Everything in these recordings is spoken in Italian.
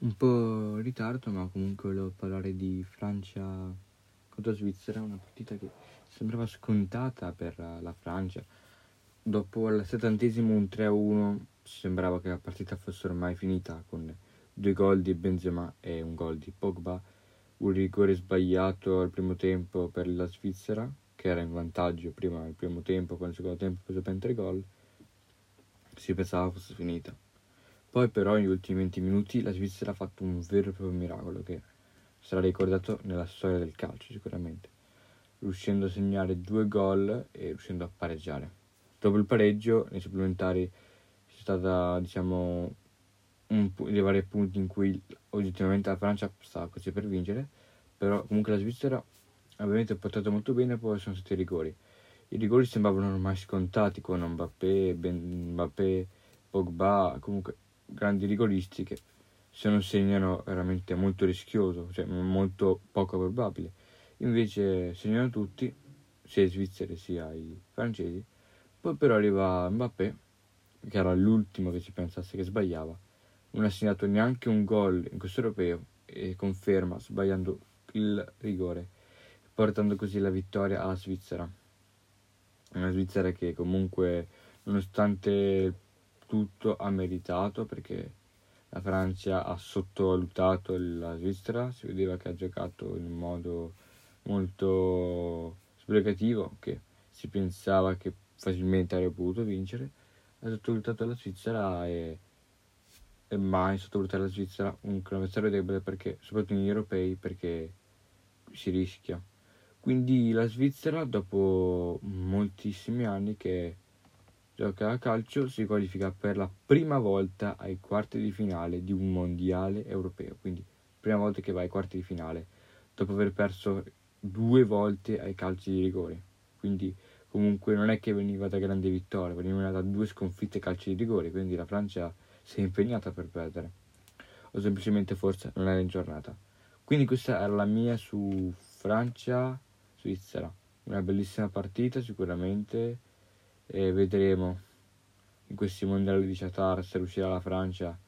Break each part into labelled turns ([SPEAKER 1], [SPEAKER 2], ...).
[SPEAKER 1] un po' in ritardo, ma comunque volevo parlare di Francia contro Svizzera, una partita che sembrava scontata per la Francia. Dopo il settantesimo un 3-1 sembrava che la partita fosse ormai finita con due gol di Benzema e un gol di Pogba, un rigore sbagliato al primo tempo per la Svizzera che era in vantaggio prima del primo tempo, poi nel secondo tempo preso ben tre gol, si pensava fosse finita. Poi però negli ultimi 20 minuti la Svizzera ha fatto un vero e proprio miracolo che sarà ricordato nella storia del calcio sicuramente, riuscendo a segnare due gol e riuscendo a pareggiare. Dopo il pareggio, nei supplementari, c'è stata, diciamo, un, dei vari punti in cui oggettivamente la Francia stava così per vincere, però comunque la Svizzera ha portato molto bene, poi sono stati i rigori. I rigori sembravano ormai scontati con Mbappé, ben Mbappé, Pogba, comunque grandi rigoristi che se non segnano veramente molto rischioso, cioè molto poco probabile. Invece segnano tutti, sia i svizzeri sia i francesi. Poi però arriva Mbappé, che era l'ultimo che si pensasse che sbagliava. Non ha segnato neanche un gol in questo europeo e conferma sbagliando il rigore, portando così la vittoria alla Svizzera. Una Svizzera che comunque, nonostante tutto ha meritato perché la Francia ha sottovalutato la Svizzera, si vedeva che ha giocato in un modo molto sbrigativo, che si pensava che facilmente avrebbe potuto vincere, ha sottovalutato la Svizzera e, e mai sottovalutare la Svizzera un avversario debole perché, soprattutto negli europei, perché si rischia. Quindi la Svizzera, dopo moltissimi anni che gioca a calcio, si qualifica per la prima volta ai quarti di finale di un mondiale europeo, quindi prima volta che va ai quarti di finale, dopo aver perso due volte ai calci di rigore. Quindi comunque non è che veniva da grandi vittorie, veniva da due sconfitte ai calci di rigore, quindi la Francia si è impegnata per perdere. O semplicemente forse non era in giornata. Quindi questa era la mia su Francia-Svizzera. Una bellissima partita sicuramente e vedremo in questi mondiali di Qatar se riuscirà la Francia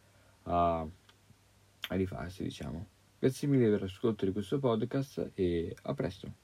[SPEAKER 1] a, a rifarsi, diciamo. Grazie mille per l'ascolto di questo podcast e a presto.